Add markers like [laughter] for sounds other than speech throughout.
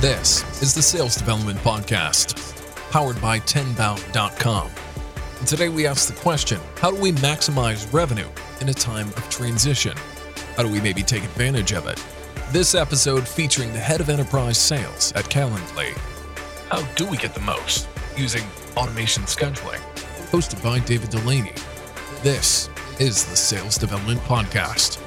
This is the Sales Development Podcast, powered by Tenbound.com. And today we ask the question how do we maximize revenue in a time of transition? How do we maybe take advantage of it? This episode featuring the head of enterprise sales at Calendly. How do we get the most using automation scheduling? Hosted by David Dulany. This is the Sales Development Podcast.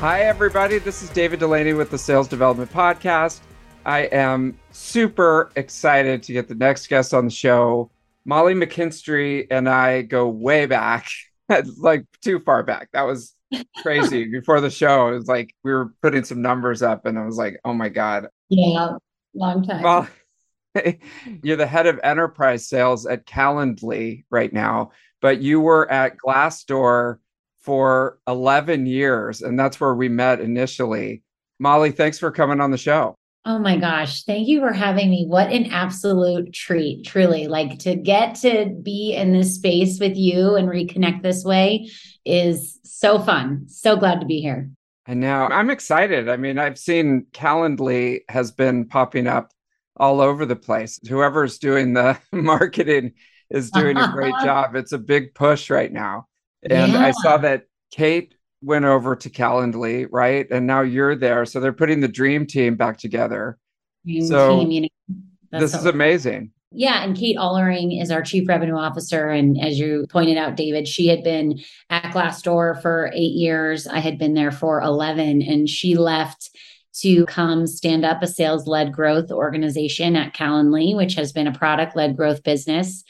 Hi, everybody. This is David Dulany with the Sales Development Podcast. I am super excited to get the next guest on the show. Molly McKinstry and I go way back, [laughs] like too far back. That was [laughs] crazy. Before the show, it was like we were putting some numbers up, and I was like, oh my God. Yeah, long time. Well, [laughs] you're the head of enterprise sales at Calendly right now, but you were at Glassdoor for 11 years, and that's where we met initially. Molly, thanks for coming on the show. Oh my gosh. Thank you for having me. What an absolute treat, truly. Like to get to be in this space with you and reconnect this way is so fun. So glad to be here. And now I'm excited. I mean, I've seen Calendly has been popping up all over the place. Whoever's doing the [laughs] marketing is doing a great [laughs] job. It's a big push right now. And yeah. I saw that Kate went over to Calendly, right? And now you're there. So they're putting the dream team back together. Dream so team, you know, this so is amazing. Yeah. And Kate Ahlering is our chief revenue officer. And as you pointed out, David, she had been at Glassdoor for eight years. I had been there for 11, and she left to come stand up a sales led growth organization at Calendly, which has been a product led growth business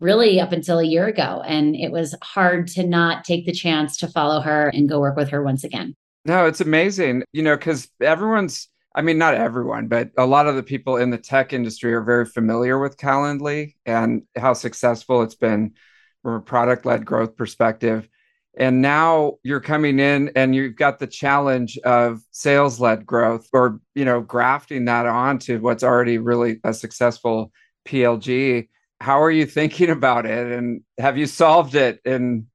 really up until a year ago. And it was hard to not take the chance to follow her and go work with her once again. No, it's amazing, you know, because everyone's, I mean, not everyone, but a lot of the people in the tech industry are very familiar with Calendly and how successful it's been from a product led growth perspective. And now you're coming in and you've got the challenge of sales led growth or, you know, grafting that onto what's already really a successful PLG how are you thinking about it? And have you solved it in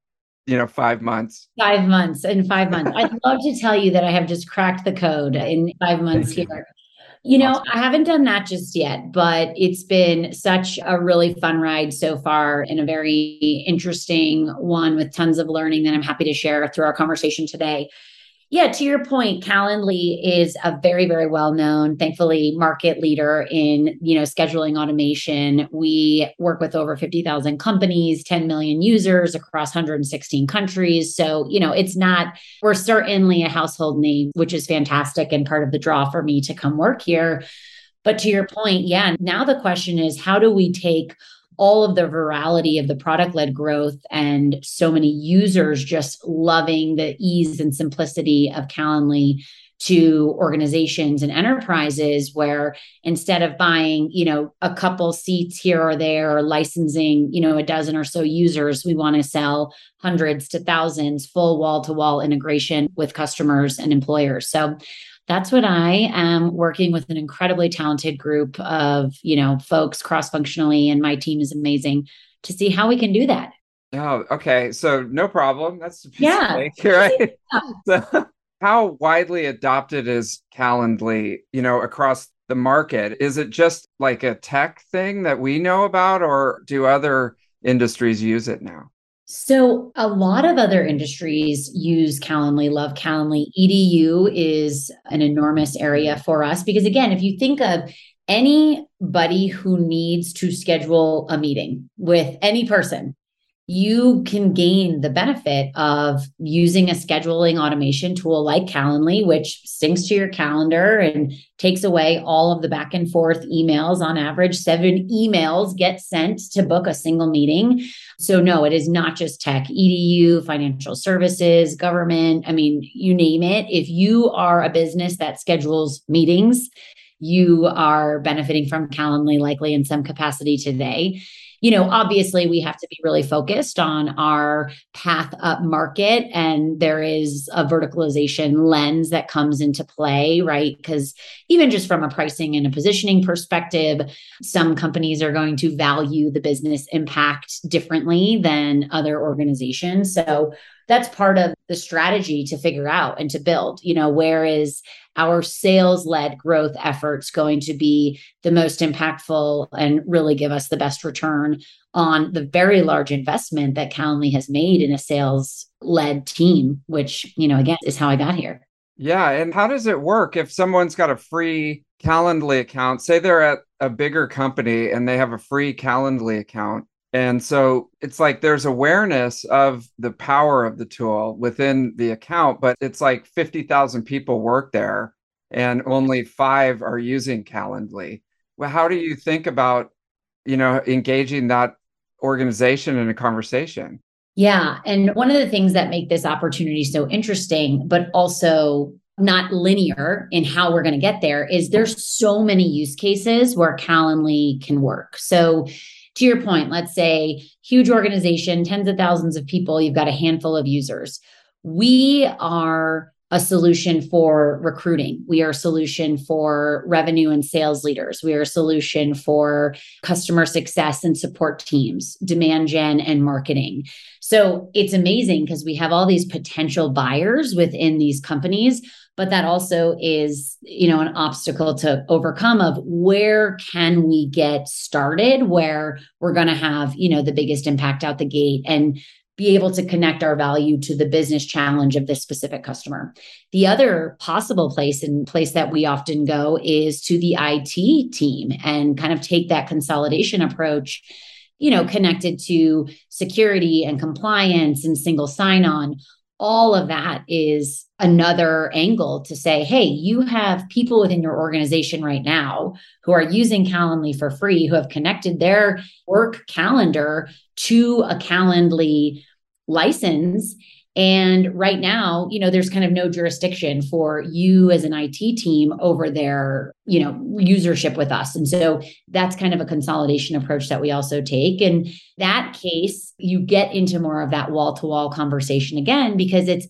you know five months? Five months in five months. I'd [laughs] love to tell you that i have just cracked the code in five months here. You know awesome. i haven't done that just yet but it's been such a really fun ride so far and a very interesting one with tons of learning that i'm happy to share through our conversation today yeah, to your point, Calendly is a very, very well known, thankfully, market leader in you know scheduling automation. We work with over fifty thousand companies, ten million users across 116 countries. So you know, it's not we're certainly a household name, which is fantastic and part of the draw for me to come work here. But to your point, yeah, now the question is, how do we take all of the virality of the product led growth and so many users just loving the ease and simplicity of Calendly to organizations and enterprises where instead of buying you know a couple seats here or there or licensing you know a dozen or so users we want to sell hundreds to thousands full wall to wall integration with customers and employers. So that's what I am working with an incredibly talented group of, you know, folks cross functionally, and my team is amazing to see how we can do that. Oh, okay. So no problem. That's yeah, cake, [laughs] right. Yeah. So, how widely adopted is Calendly, you know, across the market? Is it just like a tech thing that we know about, or do other industries use it now? So, a lot of other industries use Calendly, love Calendly. EDU is an enormous area for us because, again, if you think of anybody who needs to schedule a meeting with any person, you can gain the benefit of using a scheduling automation tool like Calendly, which syncs to your calendar and takes away all of the back and forth emails. On average, seven emails get sent to book a single meeting. So, no, it is not just tech, EDU, financial services, government. I mean, you name it. If you are a business that schedules meetings, you are benefiting from Calendly likely in some capacity today you know, obviously we have to be really focused on our path up market. And there is a verticalization lens that comes into play, right? Because even just from a pricing and a positioning perspective, some companies are going to value the business impact differently than other organizations. So that's part of the strategy to figure out and to build you know where is our sales led growth efforts going to be the most impactful and really give us the best return on the very large investment that Calendly has made in a sales led team which you know again is how I got here. Yeah and how does it work if someone's got a free Calendly account? Say they're at a bigger company and they have a free Calendly account and so it's like there's awareness of the power of the tool within the account, but it's like 50,000 people work there and only five are using Calendly. Well, how do you think about, you know, engaging that organization in a conversation? Yeah. And one of the things that make this opportunity so interesting, but also not linear in how we're going to get there is there's so many use cases where Calendly can work. So to your point, let's say huge organization, tens of thousands of people, you've got a handful of users. We are a solution for recruiting. We are a solution for revenue and sales leaders. We are a solution for customer success and support teams, demand gen and marketing. So it's amazing because we have all these potential buyers within these companies, but that also is you know an obstacle to overcome of where can we get started where we're going to have you know the biggest impact out the gate and be able to connect our value to the business challenge of this specific customer. The other possible place and place that we often go is to the IT team and kind of take that consolidation approach, you know, connected to security and compliance and single sign on. All of that is another angle to say, hey, you have people within your organization right now who are using Calendly for free, who have connected their work calendar to a Calendly license. And right now you know there's kind of no jurisdiction for you as an IT team over their you know usership with us. And so that's kind of a consolidation approach that we also take. And that case you get into more of that wall to wall conversation again because it's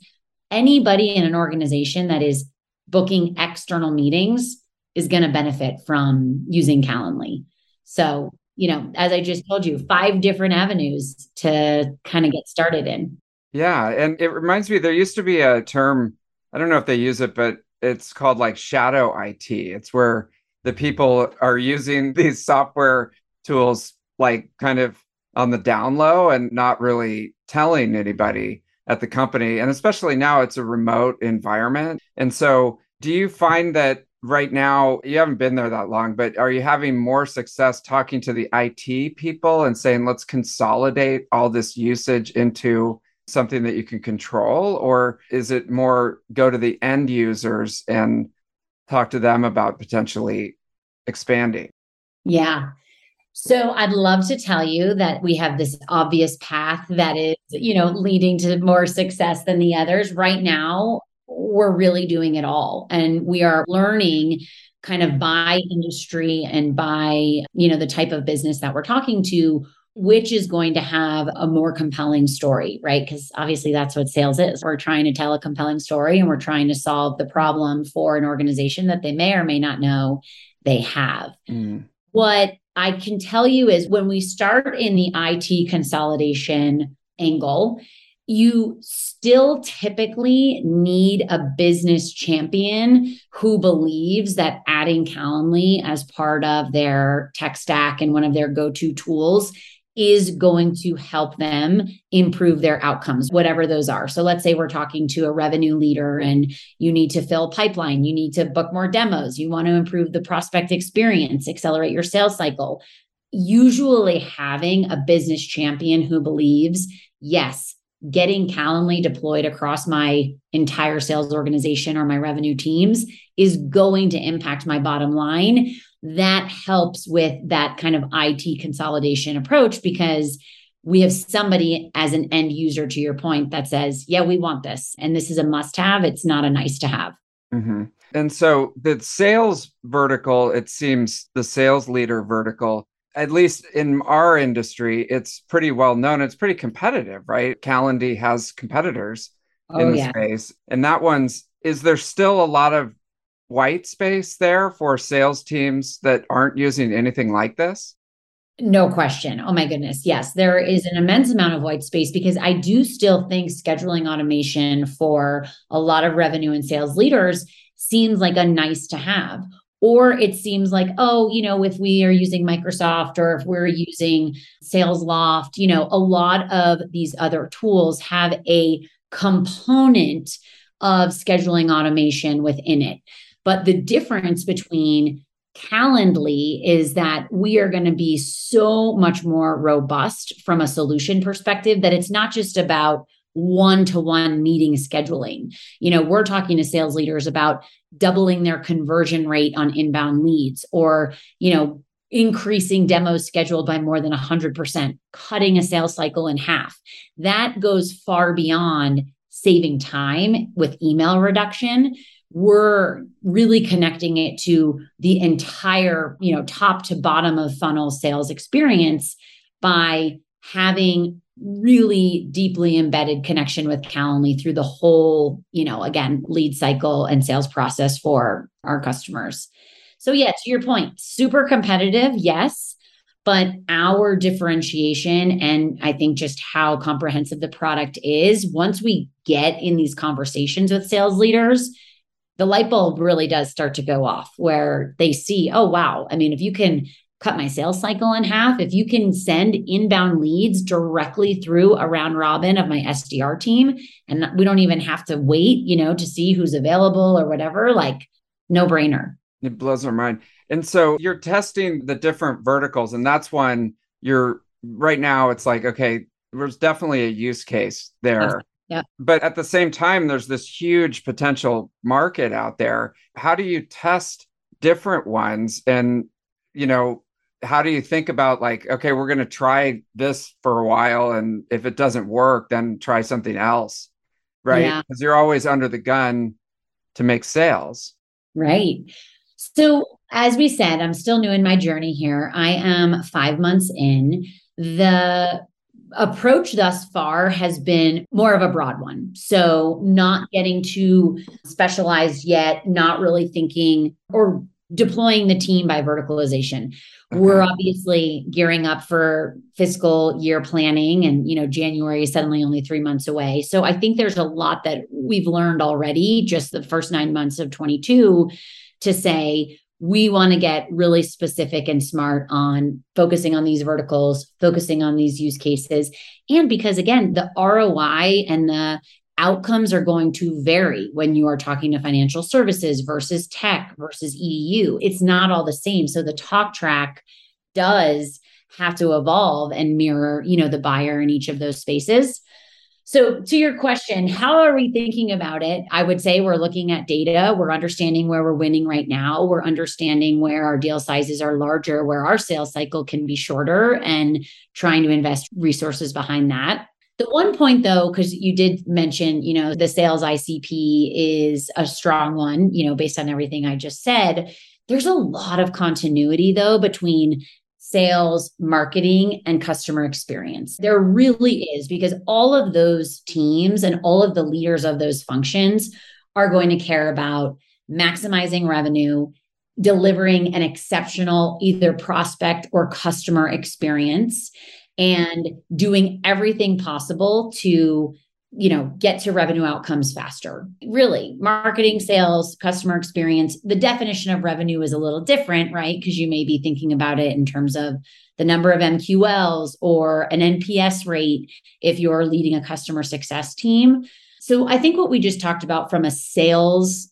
anybody in an organization that is booking external meetings is going to benefit from using Calendly. So you know, as I just told you, five different avenues to kind of get started in. Yeah. And it reminds me, there used to be a term, I don't know if they use it, but it's called like shadow IT. It's where the people are using [laughs] these software tools like kind of on the down low and not really telling anybody at the company. And especially now it's a remote environment. And so do you find that right now you haven't been there that long but are you having more success talking to the IT people and saying let's consolidate all this usage into something that you can control or is it more go to the end users and talk to them about potentially expanding yeah so I'd love to tell you that we have this obvious path that is, you know, leading to more success than the others. Right now, we're really doing it all. And we are learning kind of by industry and by you know the type of business that we're talking to which is going to have a more compelling story right? Because obviously that's what sales is. We're trying to tell a compelling story and we're trying to solve the problem for an organization that they may or may not know they have. Mm. what i can tell you is when we start in the IT consolidation angle you still typically need a business champion who believes that adding Calendly as part of their tech stack and one of their go to tools is going to help them improve their outcomes, whatever those are. So let's say we're talking to a revenue leader and you need to fill pipeline, you need to book more demos, you want to improve the prospect experience, accelerate your sales cycle. Usually, having a business champion who believes, yes, getting Calendly deployed across my entire sales organization or my revenue teams is going to impact my bottom line. That helps with that kind of IT consolidation approach because we have somebody as an end user, to your point, that says, Yeah, we want this. And this is a must have. It's not a nice to have. Mm-hmm. And so the sales vertical, it seems the sales leader vertical at least in our industry, it's pretty well known. It's pretty competitive, right? Calendly has competitors oh, in the yeah. space. And that one's, is there still a lot of white space there for sales teams that aren't using anything like this? No question. Oh my goodness. Yes, there is an immense amount of white space because I do still think scheduling automation for a lot of revenue and sales leaders seems like a nice to have. Or it seems like, oh, you know, if we are using Microsoft or if we're using Salesloft, you know, a lot of these other tools have a component of scheduling automation within it. But the difference between Calendly is that we are going to be so much more robust from a solution perspective that it's not just about one to one meeting scheduling. You know, we're talking to sales leaders about doubling their conversion rate on inbound leads or, you know, increasing demos scheduled by more than 100%, cutting a sales cycle in half. That goes far beyond saving time with email reduction we're really connecting it to the entire, you know, top to bottom of funnel sales experience by having really deeply embedded connection with Calendly through the whole, you know, again, lead cycle and sales process for our customers. So, yeah, to your point, super competitive, yes, but our differentiation and I think just how comprehensive the product is, once we get in these conversations with sales leaders, the light bulb really does start to go off where they see, oh, wow. I mean, if you can cut my sales cycle in half, if you can send inbound leads directly through a round robin of my SDR team, and we don't even have to wait, you know, to see who's available or whatever, like no brainer. It blows my mind. And so you're testing the different verticals, and that's when you're right now, it's like, okay, there's definitely a use case there. Yeah. But at the same time, there's this huge potential market out there. How do you test different ones? And, you know, how do you think about like, okay, we're going to try this for a while. And if it doesn't work, then try something else. Right. Because yeah. you're always under the gun to make sales. Right. So, as we said, I'm still new in my journey here. I am five months in. The approach thus far has been more of a broad one. So, not getting too specialized yet, not really thinking or deploying the team by verticalization. Okay. We're obviously gearing up for fiscal year planning and you know January is suddenly only 3 months away. So I think there's a lot that we've learned already just the first 9 months of 22 to say we want to get really specific and smart on focusing on these verticals, focusing on these use cases. And because again, the ROI and the outcomes are going to vary when you are talking to financial services versus tech versus EDU. It's not all the same. So the talk track does have to evolve and mirror, you know, the buyer in each of those spaces. So, to your question, how are we thinking about it? I would say we're looking at data. We're understanding where we're winning right now. We're understanding where our deal sizes are larger, where our sales cycle can be shorter, and trying to invest resources behind that. The one point though, because you did mention, you know, the sales ICP is a strong one, you know, based on everything I just said. There's a lot of continuity though between sales, marketing, and customer experience. There really is because all of those teams and all of the leaders of those functions are going to care about maximizing revenue, delivering an exceptional either prospect or customer experience, and doing everything possible to you know get to revenue outcomes faster. Really marketing sales customer experience the definition of revenue is a little different right? Because you may be thinking about it in terms of the number of mqls or an nps rate if you're leading a customer success team. So i think what we just talked about from a sales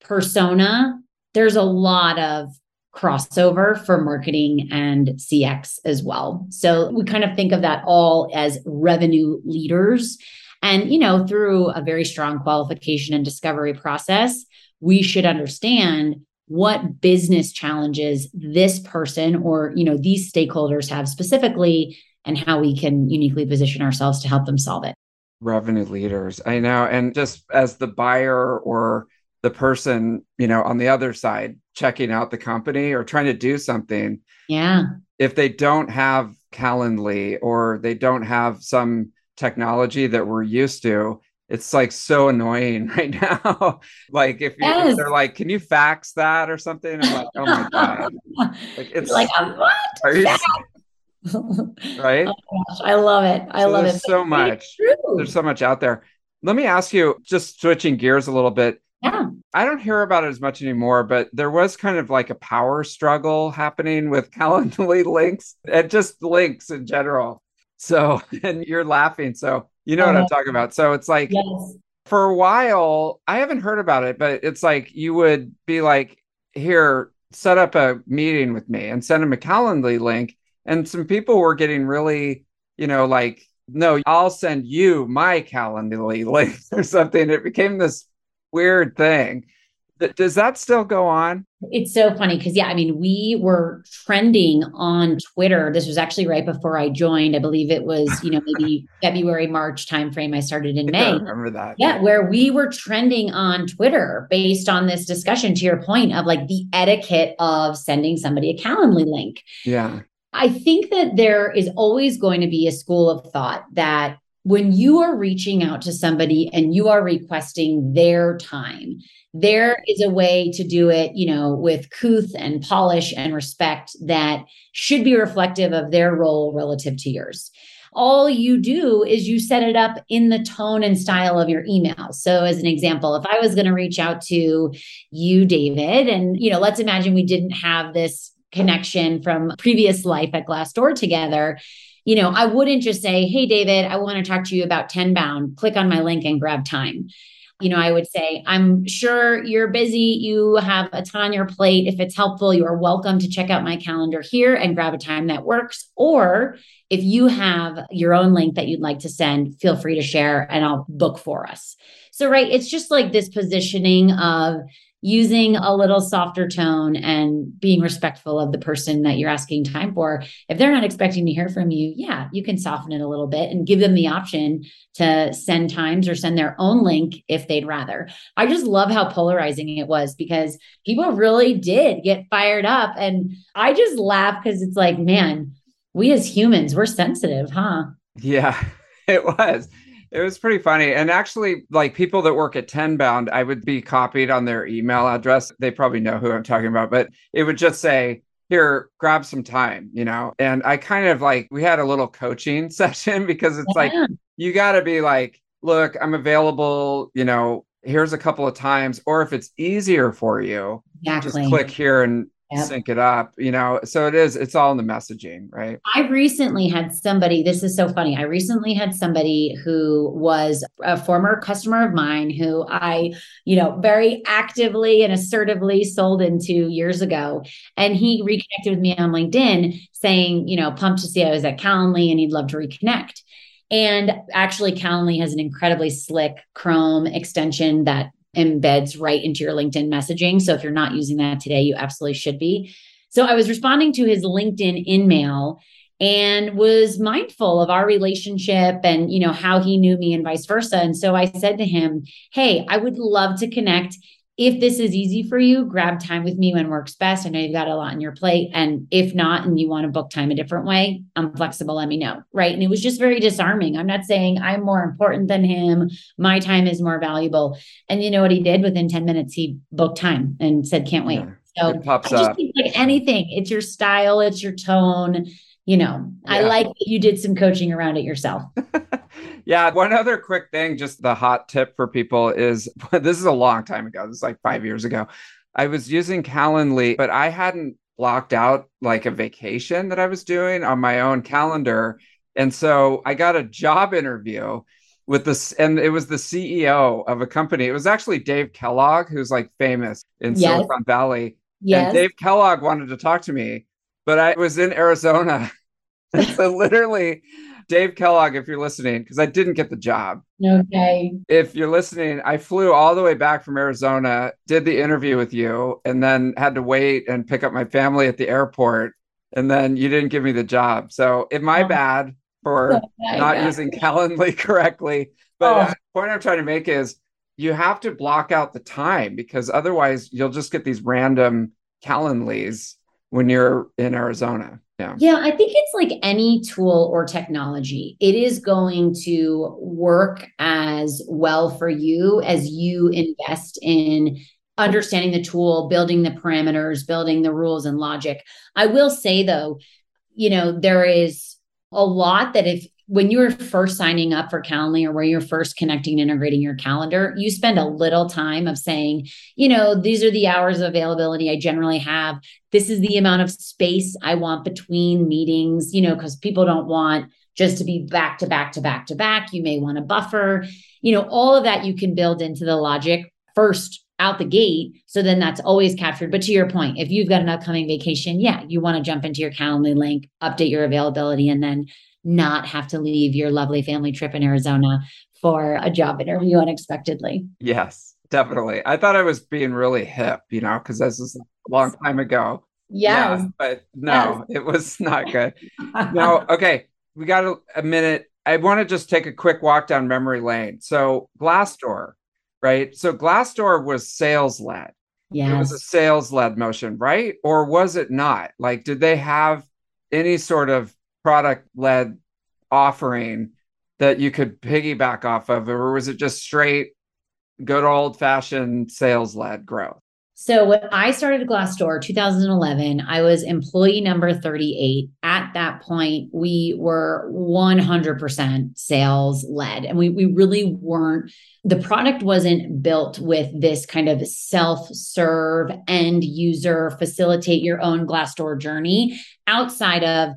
persona there's a lot of crossover for marketing and CX as well. So we kind of think of that all as revenue leaders and, you know, through a very strong qualification and discovery process, we should understand what business challenges this person or, you know, these stakeholders have specifically and how we can uniquely position ourselves to help them solve it. Revenue leaders. I know. And just as the buyer or the person, you know, on the other side checking out the company or trying to do something. Yeah. If they don't have Calendly or they don't have some technology that we're used to it's like so annoying [laughs] right now like if, yes. if, they're like can you fax that or something i'm like oh my [laughs] god like it's like what [laughs] right? Oh I love it. I So love it. so much. true. There's so much out there. Let me ask you, just switching gears a little bit. Yeah. I don't hear about it as much anymore, but there was kind of like a power struggle happening with [laughs] Calendly links and just links in general. So, [laughs] and you're laughing. So, you know what I'm Uh-huh. talking about. So, it's like Yes. for a while, I haven't heard about it, but it's like you would be like, here, set up a meeting with me and send them a Calendly link. And some people were getting really, you know, like, no, I'll send you my Calendly link [laughs] or something. It became this weird thing. Does that still go on? It's so funny because, yeah, I mean, we were trending on Twitter. This was actually right before I joined. I believe it was, you know, maybe [laughs] February, March timeframe. I started in I May. remember that. Yeah, where we were trending on Twitter based on this discussion, to your point of like the etiquette of sending somebody a Calendly link. Yeah. I think that there is always going to be a school of thought that when you are reaching out to somebody and you are requesting their time, there is a way to do it, you know, with couth and polish and respect that should be reflective of their role relative to yours. All you do is you set it up in the tone and style of your email. So, as an example, if I was going to reach out to you, David, and, you know, let's imagine we didn't have this connection from previous life at Glassdoor together, you know, I wouldn't just say, Hey, David, I want to talk to you about Tenbound, click on my link and grab time. You know, I would say, I'm sure you're busy. You have a ton on your plate. If it's helpful, you are welcome to check out my calendar here and grab a time that works. Or if you have your own link that you'd like to send, feel free to share and I'll book for us. So, right, it's just like this positioning of using a little softer tone and being respectful of the person that you're asking time for. If they're not expecting to hear from you, yeah, you can soften it a little bit and give them the option to send times or send their own link if they'd rather. I just love how polarizing it was because people really did get fired up. And I just laugh because it's like, man, we as humans, we're sensitive, huh? Yeah, [laughs] it was. It was pretty funny. And actually, like people that work at Tenbound, I would be copied on their email address. They probably know who I'm talking about, but it would just say, here, grab some time, you know? And I kind of like, we had a little coaching [laughs] session because it's like, you got to be like, look, I'm available, you know, here's a couple of times. Or if it's easier for you, exactly. just click here and Yep. sync it up, you know? So it is, it's all in the messaging, right? I recently had somebody, this is so funny. I recently had somebody who was a former customer of mine who I, you know, very actively and assertively sold into years ago. And he reconnected with me on LinkedIn saying, you know, pumped to see I was at Calendly and he'd love to reconnect. And actually, Calendly has an incredibly slick Chrome extension that embeds right into your LinkedIn messaging. So if you're not using that today, you absolutely should be. So I was responding to his LinkedIn in mail and was mindful of our relationship and you know how he knew me and vice versa and so i said to him hey i would love to connect if this is easy for you grab time with me when works best. I know you've got a lot on your plate. And if not and you want to book time a different way i'm flexible. Let me know. Right? And it was just very disarming. I'm not saying i'm more important than him. My time is more valuable. And you know what he did? Within 10 minutes he booked time and said can't wait. Yeah. so It pops I just up. think like anything, it's your style, it's your tone. You know, I like that you did some coaching around it yourself. [laughs] yeah, one other quick thing, just the hot tip for people is [laughs] this is a long time ago. This is like five years ago. I was using Calendly, but I hadn't blocked out like a vacation that I was doing on my own calendar. And so I got a job interview with this, and it was the CEO of a company. It was actually Dave Kellogg, who's like famous in Yes. Silicon Valley. Yes. And Dave Kellogg wanted to talk to me, but I was in Arizona. [laughs] so literally, Dave Kellogg, if you're listening, because I didn't get the job. okay. If you're listening, I flew all the way back from Arizona, did the interview with you, and then had to wait and pick up my family at the airport. And then you didn't give me the job. So, it my Oh. bad for [laughs] Oh not using Calendly [laughs] correctly. But Oh. uh, the point I'm trying to make is you have to block out the time because otherwise you'll just get these random Calendlys when you're in Arizona. Yeah. Yeah, I think it's like any tool or technology. It is going to work as well for you as you invest in understanding the tool, building the parameters, building the rules and logic. I will say though, you know, there is a lot that if when you're first signing up for Calendly or where you're first connecting and integrating your calendar, you spend a little time of saying, you know, these are the hours of availability I generally have. This is the amount of space I want between meetings, you know, because people don't want just to be back to back to back to back. You may want a buffer, you know, all of that you can build into the logic first out the gate. So then that's always captured. But to your point, if you've got an upcoming vacation, yeah, you want to jump into your Calendly link, update your availability, and then not have to leave your lovely family trip in Arizona for a job interview unexpectedly. Yes, definitely. I thought I was being really hip, you know, because this is a long time ago. Yes. Yeah, but no, yes. it was not [laughs] good. no, okay. We got a, a minute. I want to just take a quick walk down memory lane. So Glassdoor, right? So Glassdoor was sales led. Yeah. It was a sales led motion, right? Or was it not? Like, did they have any sort of product led offering that you could piggyback off of, or was it just straight good old fashioned sales led growth? So when I started Glassdoor 2011, I was employee number 38. At that point, we were 100% sales led and we, we really weren't, the product wasn't built with this kind of self-serve end user, facilitate your own Glassdoor journey outside of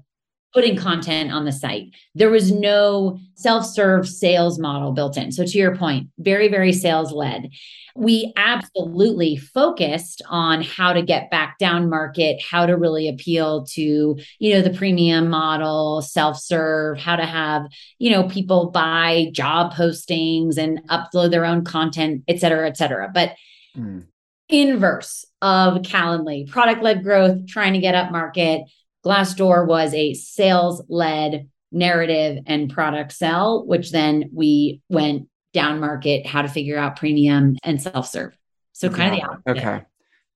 putting content on the site. There was no self serve sales model built in. So, to your point, very, very sales led. We absolutely focused on how to get back down market, how to really appeal to, you know, the premium model, self serve, how to have, you know, people buy job postings and upload their own content, et cetera, et cetera. But mm. inverse of Calendly, product led growth, trying to get up market Glassdoor was a sales led narrative and product sell, which then we went down market, how to figure out premium and self serve. So kind yeah. of the opposite. Okay.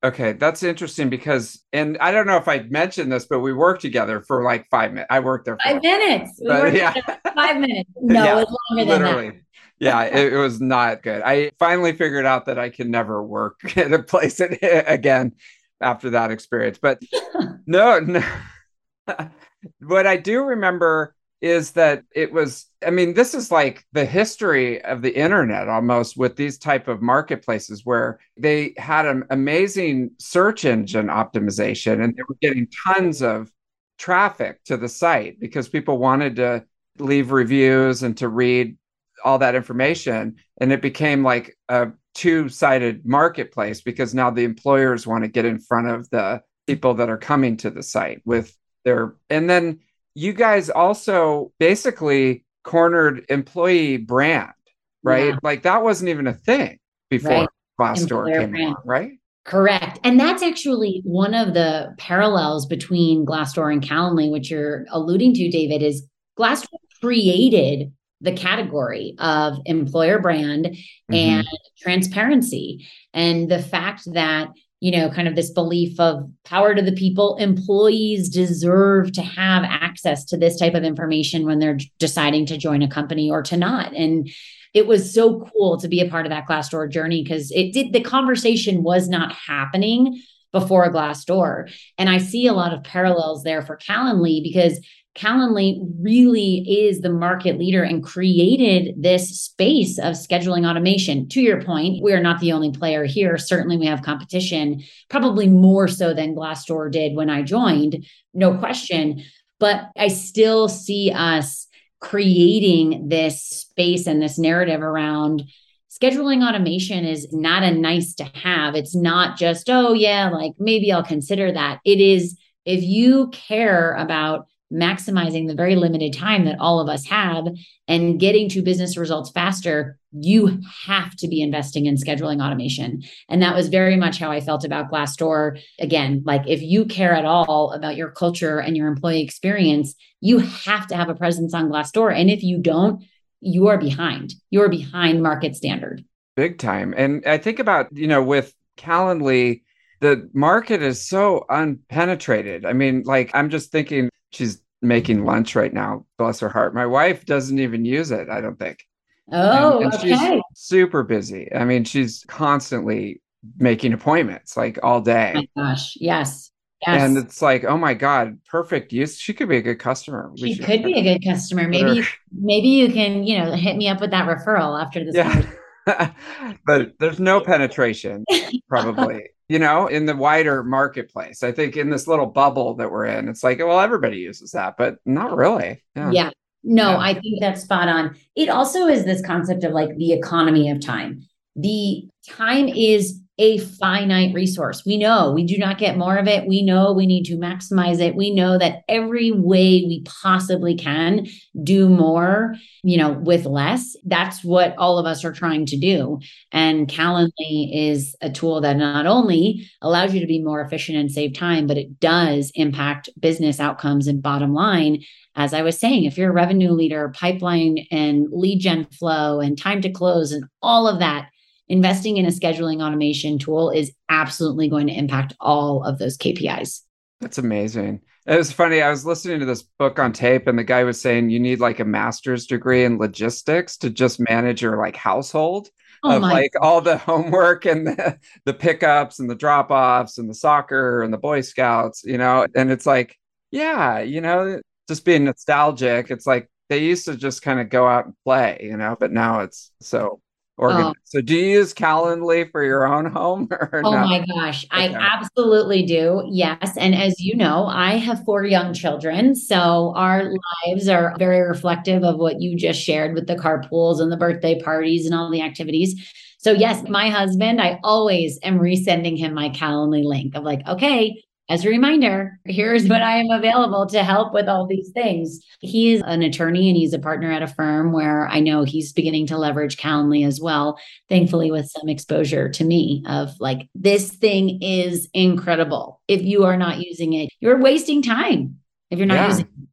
Okay, that's interesting because, and I don't know if I mentioned this, but we worked together for like five minutes. I worked there five minutes. We but, yeah. five minutes. [laughs] No, yeah, it was longer than literally. that. yeah, it, it, was not good. I finally figured out that I can never work [laughs] at a place [laughs] again after that experience. But no, no. [laughs] what I do remember is that it was i mean this is like the history of the internet almost with these type of marketplaces where they had an amazing search engine optimization and they were getting tons of traffic to the site because people wanted to leave reviews and to read all that information. And it became like a two-sided marketplace because now the employers want to get in front of the people that are coming to the site with there. And then you guys also basically cornered employee brand, right? Yeah. Like that wasn't even a thing before right. Glassdoor came brand. along, right? Correct. And that's actually one of the parallels between Glassdoor and Calendly, which you're alluding to, David, is Glassdoor created the category of employer brand mm-hmm. and transparency. And the fact that you know, kind of this belief of power to the people. Employees deserve to have access to this type of information when they're deciding to join a company or to not. And it was so cool to be a part of that Glassdoor journey because it did, the conversation was not happening before a Glassdoor. And I see a lot of parallels there for Calendly because Calendly really is the market leader and created this space of scheduling automation. To your point, we are not the only player here. Certainly, we have competition, probably more so than Glassdoor did when I joined, no question. But I still see us creating this space and this narrative around scheduling automation is not a nice to have. It's not just, oh, yeah, like maybe I'll consider that. It is, if you care about maximizing the very limited time that all of us have and getting to business results faster, you have to be investing in scheduling automation. And that was very much how I felt about Glassdoor. Again, like if you care at all about your culture and your employee experience, you have to have a presence on Glassdoor. And if you don't, you are behind. You are behind market standard. Big time. And I think about, you know, with Calendly, the market is so unpenetrated. I mean, like I'm just thinking she's making lunch right now. Bless her heart. My wife doesn't even use it. I don't think. Oh, and, and okay. She's super busy. I mean, she's constantly making appointments like all day. Oh my gosh, yes. Yes. And it's like, oh my God, perfect use. She could be a good customer. We she could be a good customer. Maybe maybe you can, you know, hit me up with that referral after this. Yeah. [laughs] but there's no penetration, probably, [laughs] you know, in the wider marketplace. I think in this little bubble that we're in, it's like, well, everybody uses that, but not really. Yeah. yeah. No, yeah. I think that's spot on. It also is this concept of like the economy of time. The time is a finite resource. We know we do not get more of it. We know we need to maximize it. We know that every way we possibly can do more, you know, with less. That's what all of us are trying to do. And Calendly is a tool that not only allows you to be more efficient and save time, but it does impact business outcomes and bottom line. As I was saying, if you're a revenue leader, pipeline and lead gen flow and time to close and all of that investing in a scheduling automation tool is absolutely going to impact all of those KPIs. That's amazing. It was funny. I was listening to this book on tape, and the guy was saying you need like a master's degree in logistics to just manage your like household oh of like all the [laughs] homework and the, the pickups and the drop offs and the soccer and the Boy Scouts, you know. And it's like, yeah, you know, just being nostalgic. It's like they used to just kind of go out and play, you know, but now it's so organized. Oh. So do you use Calendly for your own home? oh no? my gosh, okay. I absolutely do. Yes. And as you know, I have four young children. So our lives are very reflective of what you just shared with the carpools and the birthday parties and all the activities. So yes, my husband, I always am resending him my Calendly link of like, okay, as a reminder, here's what mm-hmm. I am available to help with all these things. He is an attorney and he's a partner at a firm where I know he's beginning to leverage Calendly as well, thankfully, with some exposure to me of like, this thing is incredible. If you are not using it, you're wasting time if you're not yeah. using it.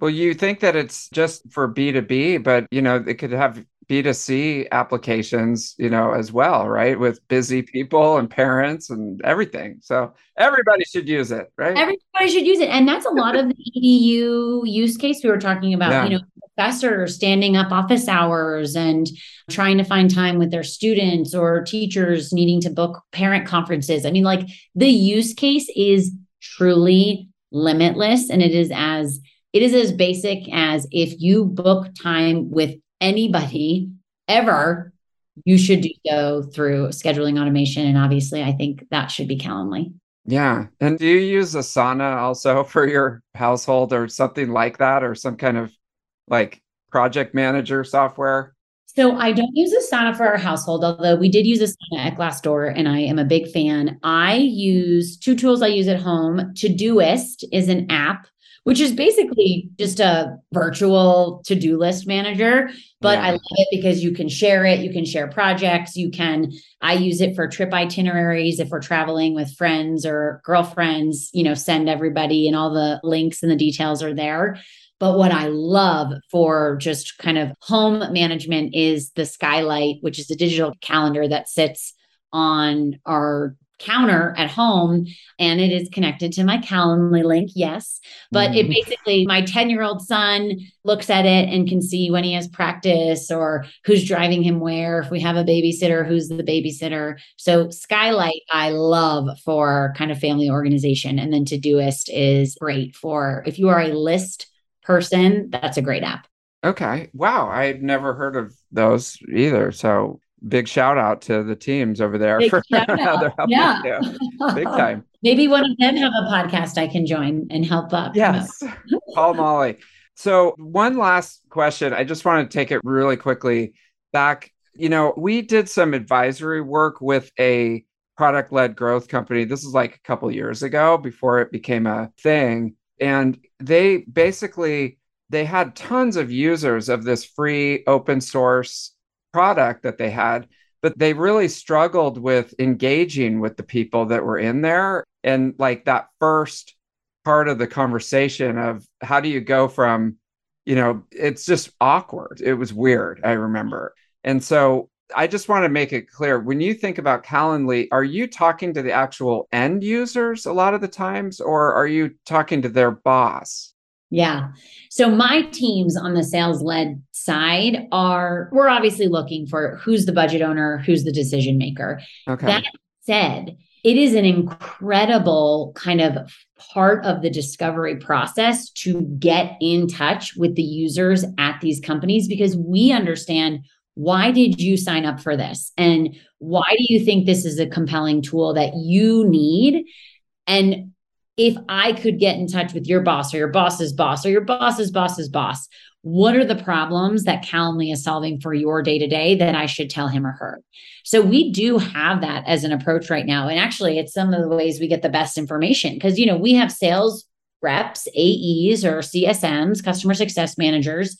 Well, you think that it's just for B2B, but you know, it could have B2C applications, you know, as well, right? With busy people and parents and everything. So everybody should use it, right? Everybody should use it. And that's a lot of the EDU use case we were talking about, yeah. you know, professors standing up office hours and trying to find time with their students or teachers needing to book parent conferences. I mean, like the use case is truly limitless and it is as it is as basic as if you book time with anybody ever, you should do so through scheduling automation. And obviously, I think that should be Calendly. Yeah. And do you use Asana also [laughs] for your household or something like that, or some kind of like project manager software? So I don't use Asana for our household, although we did use Asana at Glassdoor, and I am a big fan. I use two tools I use at home. Todoist is an app which is basically just a virtual to-do list manager but yeah. i love it because you can share it you can share projects you can i use it for trip itineraries if we're traveling with friends or girlfriends you know send everybody and all the links and the details are there but what I love for just kind of home management is the Skylight, which is a digital calendar that sits on our counter at home and it is connected to my Calendly link. Yes. But mm-hmm. it basically, my 10 year old son looks at it and can see when he has practice or who's driving him where, if we have a babysitter, who's the babysitter. So Skylight, I love for kind of family organization. And then Todoist is great for if you are a list person, that's a great app. Okay. Wow. I'd never heard of those either. So big shout out to the teams over there big for [laughs] how they're helping yeah. [laughs] Big time. Maybe one of them have a podcast I can join and help up. Yes. Paul Molly. So one last question. I just want to take it really quickly back. You know, we did some advisory work with a product led growth company. This is like a couple years ago before it became a thing. And they basically they had tons of users of this free open source product that they had but they really struggled with engaging with the people that were in there. And like that first part of the conversation of how do you go from you know it's just awkward. It was weird i remember. And so i just want to make it clear when you think about calendly are you talking to the actual end users a lot of the times or are you talking to their boss yeah. So my teams on the sales led side are we're obviously looking for who's the budget owner, who's the decision maker. Okay. That said, it is an incredible kind of part of the discovery process to get in touch with the users at these companies because we understand why did you sign up for this and why do you think this is a compelling tool that you need and if I could get in touch with your boss or your boss's boss or your boss's boss's boss, what are the problems that Calendly is solving for your day to day that I should tell him or her? So we do have that as an approach right now. And actually, it's some of the ways we get the best information because, you know, we have sales reps, AEs, or CSMs, customer success managers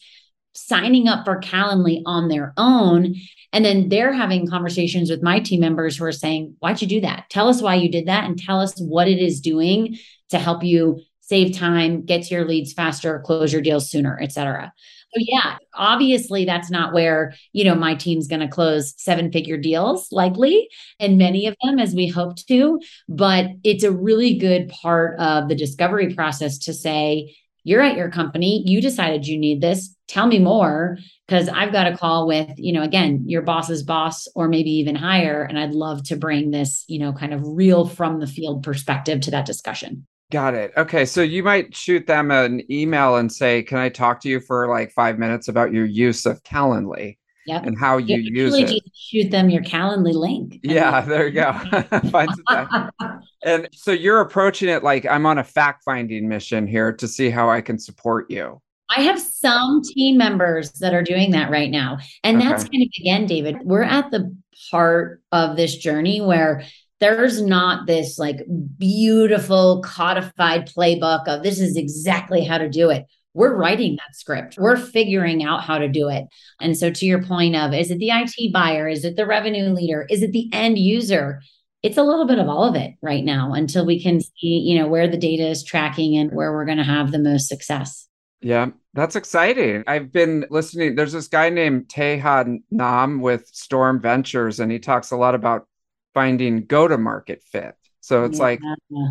signing up for Calendly on their own. And then they're having conversations with my team members who are saying, Why'd you do that? Tell us why you did that and tell us what it is doing to help you save time, get to your leads faster, close your deals sooner, et cetera. So yeah, obviously that's not where, you know, my team's going to close seven-figure deals likely, and many of them as we hope to, but it's a really good part of the discovery process to say, you're at your company, you decided you need this, tell me more because I've got a call with, you know, again, your boss's boss or maybe even higher. And I'd love to bring this, you know, kind of real from the field perspective to that discussion. Got it. Okay. So you might shoot them an email and say, Can I talk to you for like five minutes about your use of Calendly? Yep. And how you, you use it. Shoot them your Calendly link. [laughs] Yeah, there you go. [laughs] Find some time. [laughs] and so you're approaching it like I'm on a fact finding mission here to see how I can support you. I have some team members that are doing that right now. And okay. that's kind of, again, David, we're at the part of this journey where there's not this like beautiful codified playbook of this is exactly how to do it. We're writing that script. We're figuring out how to do it. And so, to your point of is it the IT buyer? Is it the revenue leader? Is it the end user? It's a little bit of all of it right now until we can see, you know, where the data is tracking and where we're going to have the most success. Yeah, that's exciting. I've been listening. There's this guy named Tae Hea Nahm with Storm Ventures, and he talks a lot about finding go to market fit. So it's yeah. like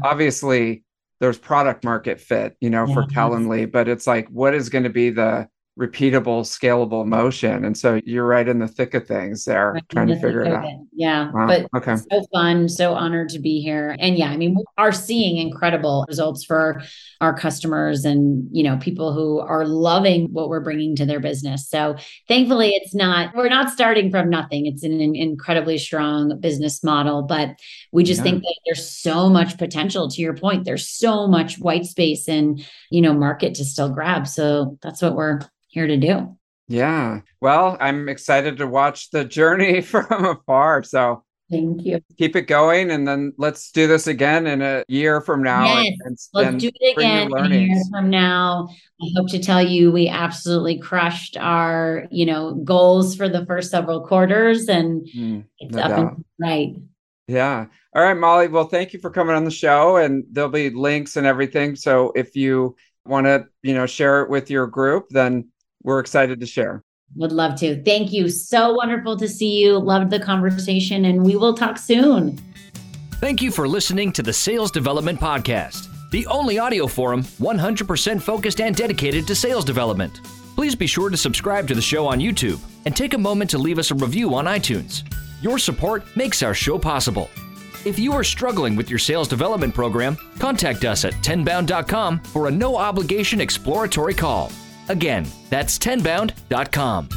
obviously there's product market fit, you know, yeah. for Calendly, but it's like what is going to be the repeatable, scalable motion. And so you're right in the thick of things there, right trying to figure it out. Yeah. Wow. But okay. so fun, so honored to be here. And yeah, I mean, we are seeing incredible results for our customers and, you know, people who are loving what we're bringing to their business. So thankfully it's not, we're not starting from nothing. It's an, an incredibly strong business model, but we just yeah. think that there's so much potential to your point. There's so much white space and, you know, market to still grab. So that's what we're here to do. Yeah. Well, I'm excited to watch the journey [laughs] from afar. So thank you. Keep it going. And then let's do this again in a year from now. Yes, and, let's and do it again a year from now. I hope to tell you we absolutely crushed our, you know, goals for the first several quarters and mm, it's no up doubt. and right. Yeah. All right, Molly. Well, thank you for coming on the show. And there'll be links and everything. So if you want to, you know, share it with your group, then we're excited to share. Would love to. Thank you. So wonderful to see you. Loved the conversation, and we will talk soon. Thank you for listening to the Sales Development Podcast, the only audio forum 100% focused and dedicated to sales development. Please be sure to subscribe to the show on YouTube and take a moment to leave us a review on iTunes. Your support makes our show possible. If you are struggling with your sales development program, contact us at tenbound.com for a no obligation exploratory call. Again, that's tenbound.com.